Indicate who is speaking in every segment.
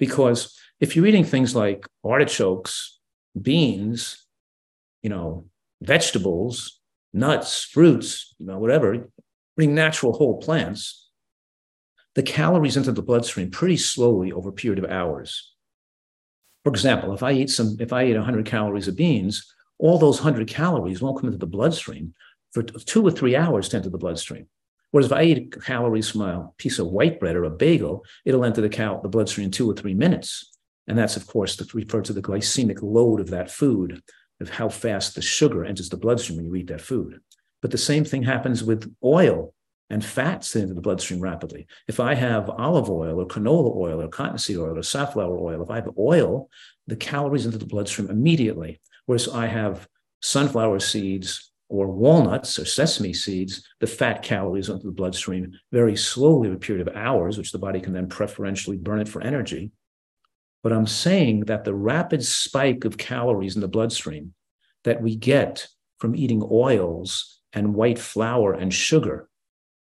Speaker 1: Because if you're eating things like artichokes, beans, you know, vegetables, nuts, fruits, you know, whatever, bring natural whole plants, the calories into the bloodstream pretty slowly over a period of hours. For example, if I eat some, if I eat 100 calories of beans, all those 100 calories won't come into the bloodstream for two or three hours to enter the bloodstream. Whereas if I eat calories from a piece of white bread or a bagel, it'll enter the, cal- the bloodstream in two or three minutes. And that's, of course, to refer to the glycemic load of that food, of how fast the sugar enters the bloodstream when you eat that food. But the same thing happens with oil and fats into the bloodstream rapidly. If I have olive oil or canola oil or cottonseed oil or safflower oil, if I have oil, the calories into the bloodstream immediately. Whereas I have sunflower seeds or walnuts or sesame seeds, the fat calories into the bloodstream very slowly over a period of hours, which the body can then preferentially burn it for energy. But I'm saying that the rapid spike of calories in the bloodstream that we get from eating oils and white flour and sugar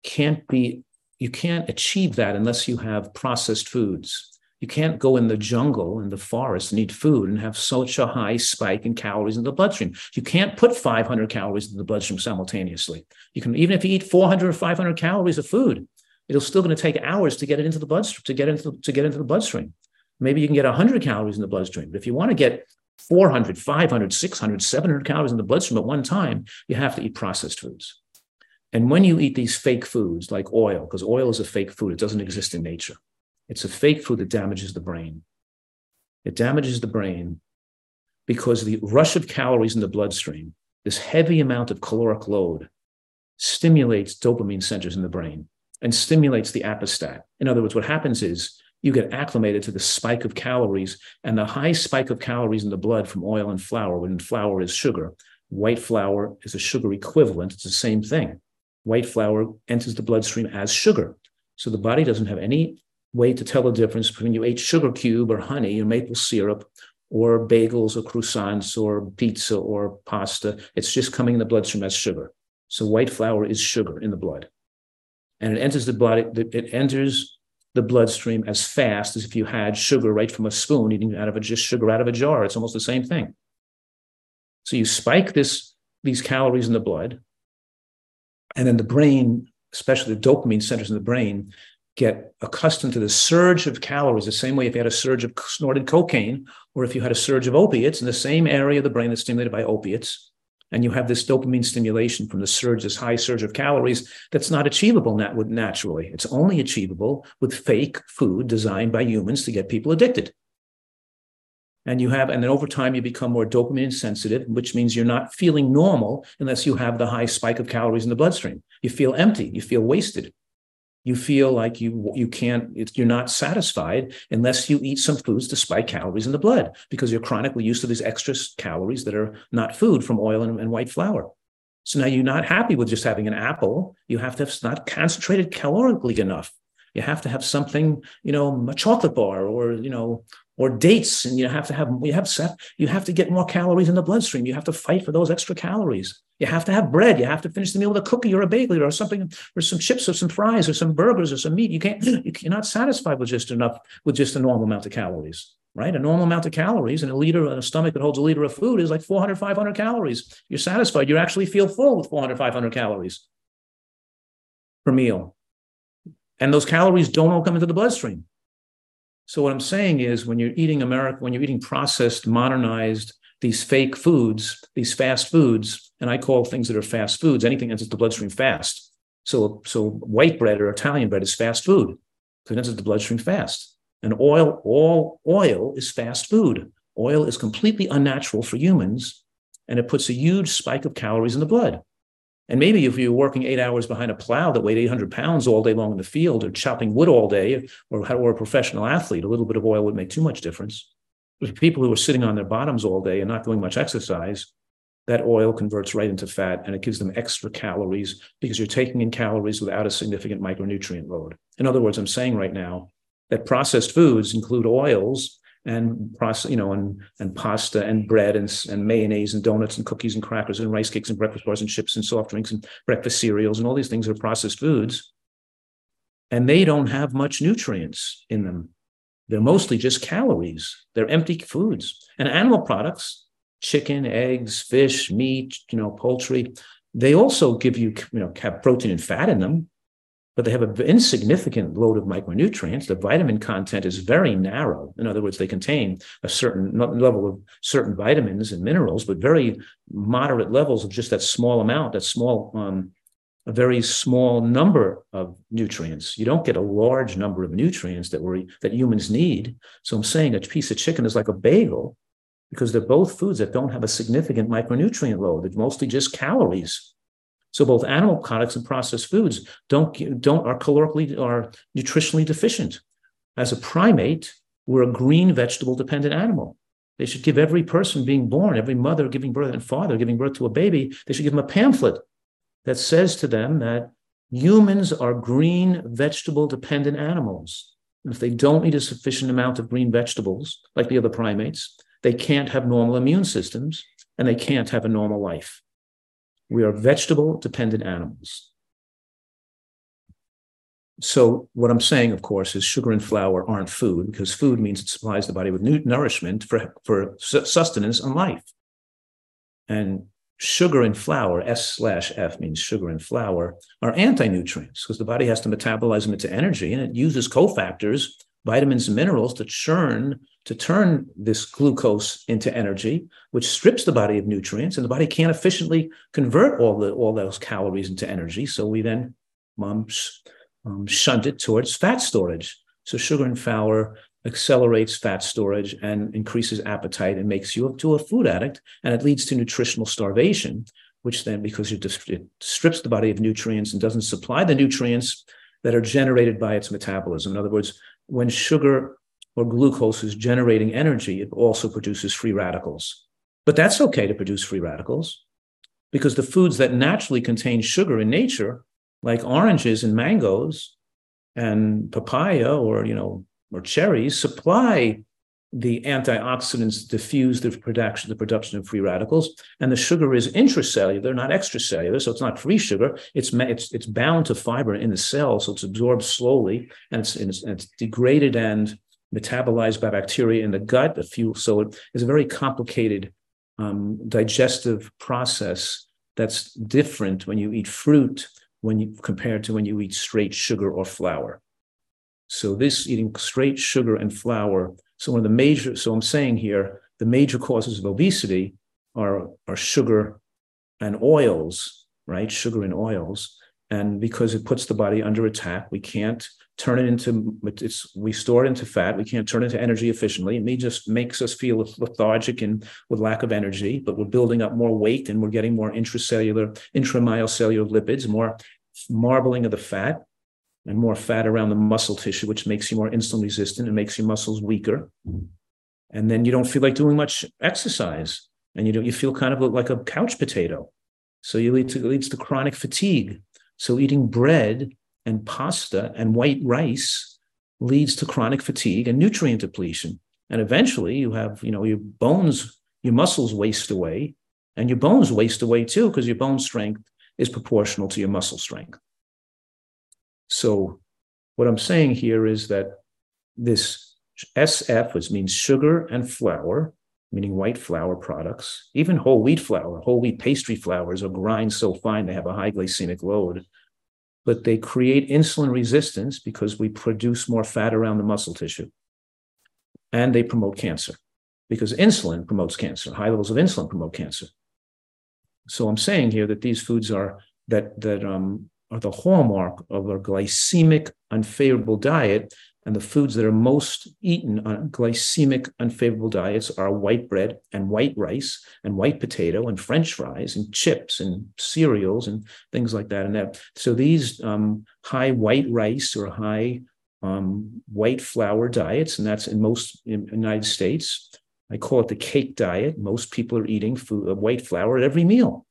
Speaker 1: can't be, you can't achieve that unless you have processed foods. You can't go in the jungle in the forest and eat food and have such a high spike in calories in the bloodstream. You can't put 500 calories in the bloodstream simultaneously. You can even if you eat 400 or 500 calories of food, it's still going to take hours to get it into the bloodstream to get into to get into the bloodstream. Maybe you can get 100 calories in the bloodstream, but if you want to get 400, 500, 600, 700 calories in the bloodstream at one time, you have to eat processed foods. And when you eat these fake foods like oil, because oil is a fake food, it doesn't exist in nature. It's a fake food that damages the brain. It damages the brain because the rush of calories in the bloodstream, this heavy amount of caloric load, stimulates dopamine centers in the brain and stimulates the appestat. In other words, what happens is you get acclimated to the spike of calories and the high spike of calories in the blood from oil and flour, when flour is sugar. White flour is a sugar equivalent, it's the same thing white flour enters the bloodstream as sugar. So the body doesn't have any way to tell the difference between you ate sugar cube or honey or maple syrup or bagels or croissants or pizza or pasta. It's just coming in the bloodstream as sugar. So white flour is sugar in the blood. And it enters the blood, it enters the bloodstream as fast as if you had sugar right from a spoon, eating out of a just sugar out of a jar. It's almost the same thing. So you spike this, these calories in the blood, and then the brain, especially the dopamine centers in the brain, get accustomed to the surge of calories the same way if you had a surge of snorted cocaine or if you had a surge of opiates in the same area of the brain that's stimulated by opiates and you have this dopamine stimulation from the surge this high surge of calories that's not achievable nat- naturally. It's only achievable with fake food designed by humans to get people addicted. And you have and then over time you become more dopamine sensitive which means you're not feeling normal unless you have the high spike of calories in the bloodstream. You feel empty you feel wasted you feel like you you can't you're not satisfied unless you eat some foods to spike calories in the blood because you're chronically used to these extra calories that are not food from oil and, and white flour. So now you're not happy with just having an apple. You have to have not concentrated calorically enough you have to have something you know a chocolate bar or you know or dates and you have to have you have you have to get more calories in the bloodstream. You have to fight for those extra calories. You have to have bread. You have to finish the meal with a cookie or a bagel or something or some chips or some fries or some burgers or some meat. You can't you're not satisfied with just enough with just a normal amount of calories right? A normal amount of calories and a liter in a stomach that holds a liter of food is like 400 500 calories. You're satisfied. You actually feel full with 400 500 calories per meal and those calories don't all come into the bloodstream so what I'm saying is when you're eating America, when you're eating processed, modernized, these fake foods, these fast foods, and I call things that are fast foods, anything that enters the bloodstream fast. So, so white bread or Italian bread is fast food because it enters the bloodstream fast. And oil, all oil is fast food. Oil is completely unnatural for humans, and it puts a huge spike of calories in the blood. And maybe if you're working eight hours behind a plow that weighed 800 pounds all day long in the field or chopping wood all day or, or a professional athlete, a little bit of oil would make too much difference. But people who are sitting on their bottoms all day and not doing much exercise, that oil converts right into fat and it gives them extra calories because you're taking in calories without a significant micronutrient load. In other words, I'm saying right now that processed foods include oils and process, you know, and and pasta and bread and, and mayonnaise and donuts and cookies and crackers and rice cakes and breakfast bars and chips and soft drinks and breakfast cereals and all these things are processed foods. And they don't have much nutrients in them. They're mostly just calories. They're empty foods. And animal products, chicken, eggs, fish, meat, you know, poultry, they also give you, you know, have protein and fat in them, but they have an insignificant load of micronutrients. The vitamin content is very narrow. In other words, they contain a certain level of certain vitamins and minerals, but very moderate levels of just that small amount, that small, um, a very small number of nutrients. You don't get a large number of nutrients that we that humans need. So I'm saying a piece of chicken is like a bagel because they're both foods that don't have a significant micronutrient load. They're mostly just calories. So both animal products and processed foods don't, don't are calorically are nutritionally deficient. As a primate, we're a green vegetable dependent animal. They should give every person being born, every mother giving birth and father giving birth to a baby, they should give them a pamphlet that says to them that humans are green vegetable dependent animals. And if they don't eat a sufficient amount of green vegetables, like the other primates, they can't have normal immune systems and they can't have a normal life. We are vegetable dependent animals. So, what I'm saying, of course, is sugar and flour aren't food because food means it supplies the body with nourishment for, for sustenance and life. And sugar and flour, S slash F means sugar and flour, are anti nutrients because the body has to metabolize them into energy and it uses cofactors, vitamins and minerals to churn, to turn this glucose into energy, which strips the body of nutrients, and the body can't efficiently convert all the all those calories into energy. So we then um, um, shunt it towards fat storage. So sugar and flour accelerates fat storage and increases appetite and makes you to a food addict. And it leads to nutritional starvation, which then, because it, it strips the body of nutrients and doesn't supply the nutrients that are generated by its metabolism. In other words, when sugar or glucose is generating energy, it also produces free radicals. But that's okay to produce free radicals because the foods that naturally contain sugar in nature, like oranges and mangoes and papaya or, you know, or cherries supply the antioxidants diffuse the production the production of free radicals and the sugar is intracellular not extracellular so it's not free sugar it's it's it's bound to fiber in the cell so it's absorbed slowly and it's, it's, it's degraded and metabolized by bacteria in the gut a few so it is a very complicated um, digestive process that's different when you eat fruit when you compared to when you eat straight sugar or flour so this eating straight sugar and flour. So one of the major, so I'm saying here, the major causes of obesity are, are sugar and oils, right? Sugar and oils. And because it puts the body under attack, we can't turn it into it's we store it into fat. We can't turn it into energy efficiently. It may just makes us feel lethargic and with lack of energy, but we're building up more weight and we're getting more intracellular, intramyocellular lipids, more marbling of the fat and more fat around the muscle tissue, which makes you more insulin resistant and makes your muscles weaker. And then you don't feel like doing much exercise, and you don't, you feel kind of like a couch potato. So you lead to, leads to chronic fatigue. So eating bread and pasta and white rice leads to chronic fatigue and nutrient depletion. And eventually you have, you know, your bones, your muscles waste away, and your bones waste away too, because your bone strength is proportional to your muscle strength. So, what I'm saying here is that this SF, which means sugar and flour, meaning white flour products, even whole wheat flour, whole wheat pastry flours are grind so fine they have a high glycemic load, but they create insulin resistance because we produce more fat around the muscle tissue. And they promote cancer because insulin promotes cancer. High levels of insulin promote cancer. So I'm saying here that these foods are that that um, are the hallmark of a glycemic unfavorable diet. And the foods that are most eaten on glycemic unfavorable diets are white bread and white rice and white potato and French fries and chips and cereals and things like that. And that so these um, high white rice or high um, white flour diets, and that's in most in United States. I call it the cake diet. Most people are eating food, uh, white flour at every meal.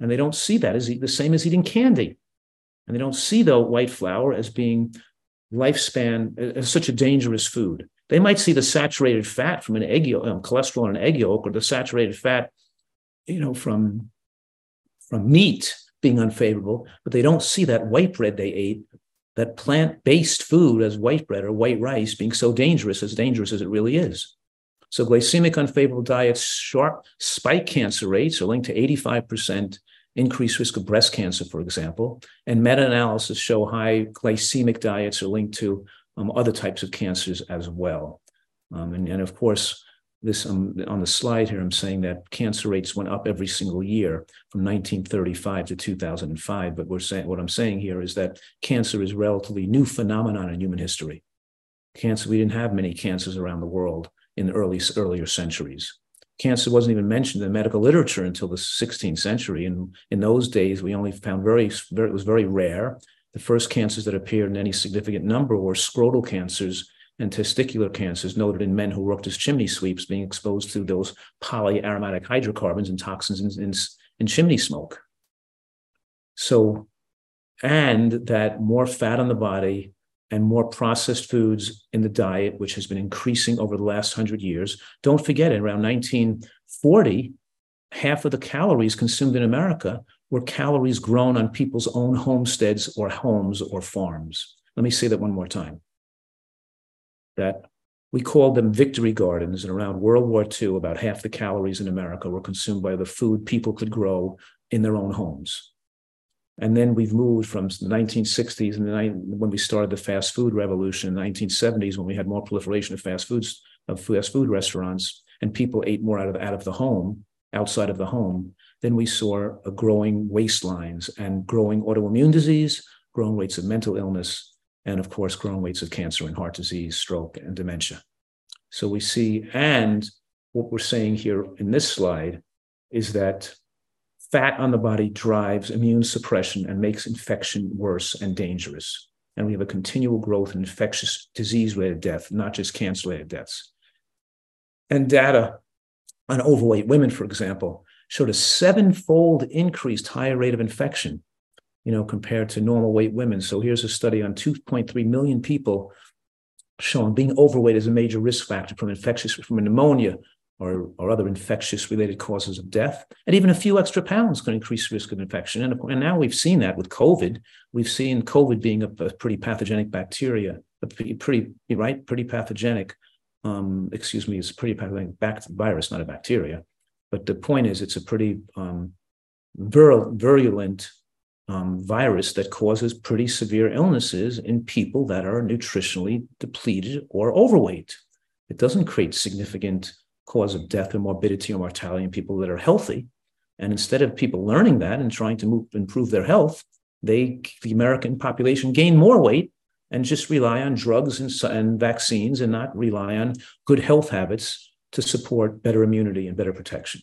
Speaker 1: And they don't see that as the same as eating candy. And they don't see the white flour as being lifespan, as such a dangerous food. They might see the saturated fat from an egg yolk, know, cholesterol in an egg yolk, or the saturated fat, you know, from, from meat being unfavorable, but they don't see that white bread they ate that plant based food as white bread or white rice being so dangerous, as dangerous as it really is. So, glycemic unfavorable diets, sharp spike cancer rates are linked to 85% increased risk of breast cancer, for example. And meta analysis show high glycemic diets are linked to um, other types of cancers as well. Um, and, and of course, this um, on the slide here, I'm saying that cancer rates went up every single year from 1935 to 2005. But we're saying what I'm saying here is that cancer is relatively new phenomenon in human history. Cancer, we didn't have many cancers around the world in the early earlier centuries. Cancer wasn't even mentioned in medical literature until the 16th century, and in those days we only found very, very it was very rare. The first cancers that appeared in any significant number were scrotal cancers and testicular cancers noted in men who worked as chimney sweeps, being exposed to those polyaromatic hydrocarbons and toxins in, in, in chimney smoke. So, and that more fat on the body and more processed foods in the diet, which has been increasing over the last hundred years. Don't forget, in around 1940, half of the calories consumed in America were calories grown on people's own homesteads or homes or farms. Let me say that one more time that we called them victory gardens. And around World War II, about half the calories in America were consumed by the food people could grow in their own homes. And then we've moved from the 1960s and when we started the fast food revolution in the 1970s, when we had more proliferation of fast foods, of fast food restaurants, and people ate more out of, out of the home, outside of the home, then we saw a growing waistlines and growing autoimmune disease, growing rates of mental illness, and of course, growing rates of cancer and heart disease, stroke, and dementia. So we see, and what we're saying here in this slide is that fat on the body drives immune suppression and makes infection worse and dangerous. And we have a continual growth in infectious disease related death, not just cancer related deaths. And data on overweight women, for example, showed a sevenfold increased higher rate of infection you know, compared to normal weight women. So here's a study on 2.3 million people showing being overweight is a major risk factor from infectious, from pneumonia or, or other infectious related causes of death. And even a few extra pounds can increase risk of infection. And, and now we've seen that with COVID. We've seen COVID being a, a pretty pathogenic bacteria, a pretty, pretty right, pretty pathogenic. Um, excuse me, it's pretty pathogenic back, virus, not a bacteria. But the point is, it's a pretty um, virulent um, virus that causes pretty severe illnesses in people that are nutritionally depleted or overweight. It doesn't create significant cause of death or morbidity or mortality in people that are healthy. And instead of people learning that and trying to move, improve their health, they, the American population, gain more weight and just rely on drugs and, and vaccines and not rely on good health habits to support better immunity and better protection.